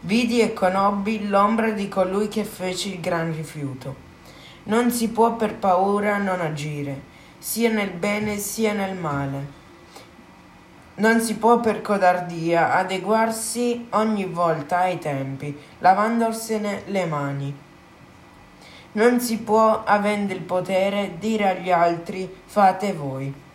Vidi e conobbi l'ombra di colui che fece il gran rifiuto. Non si può per paura non agire, sia nel bene sia nel male. Non si può per codardia adeguarsi ogni volta ai tempi, lavandorsene le mani. Non si può, avendo il potere, dire agli altri fate voi.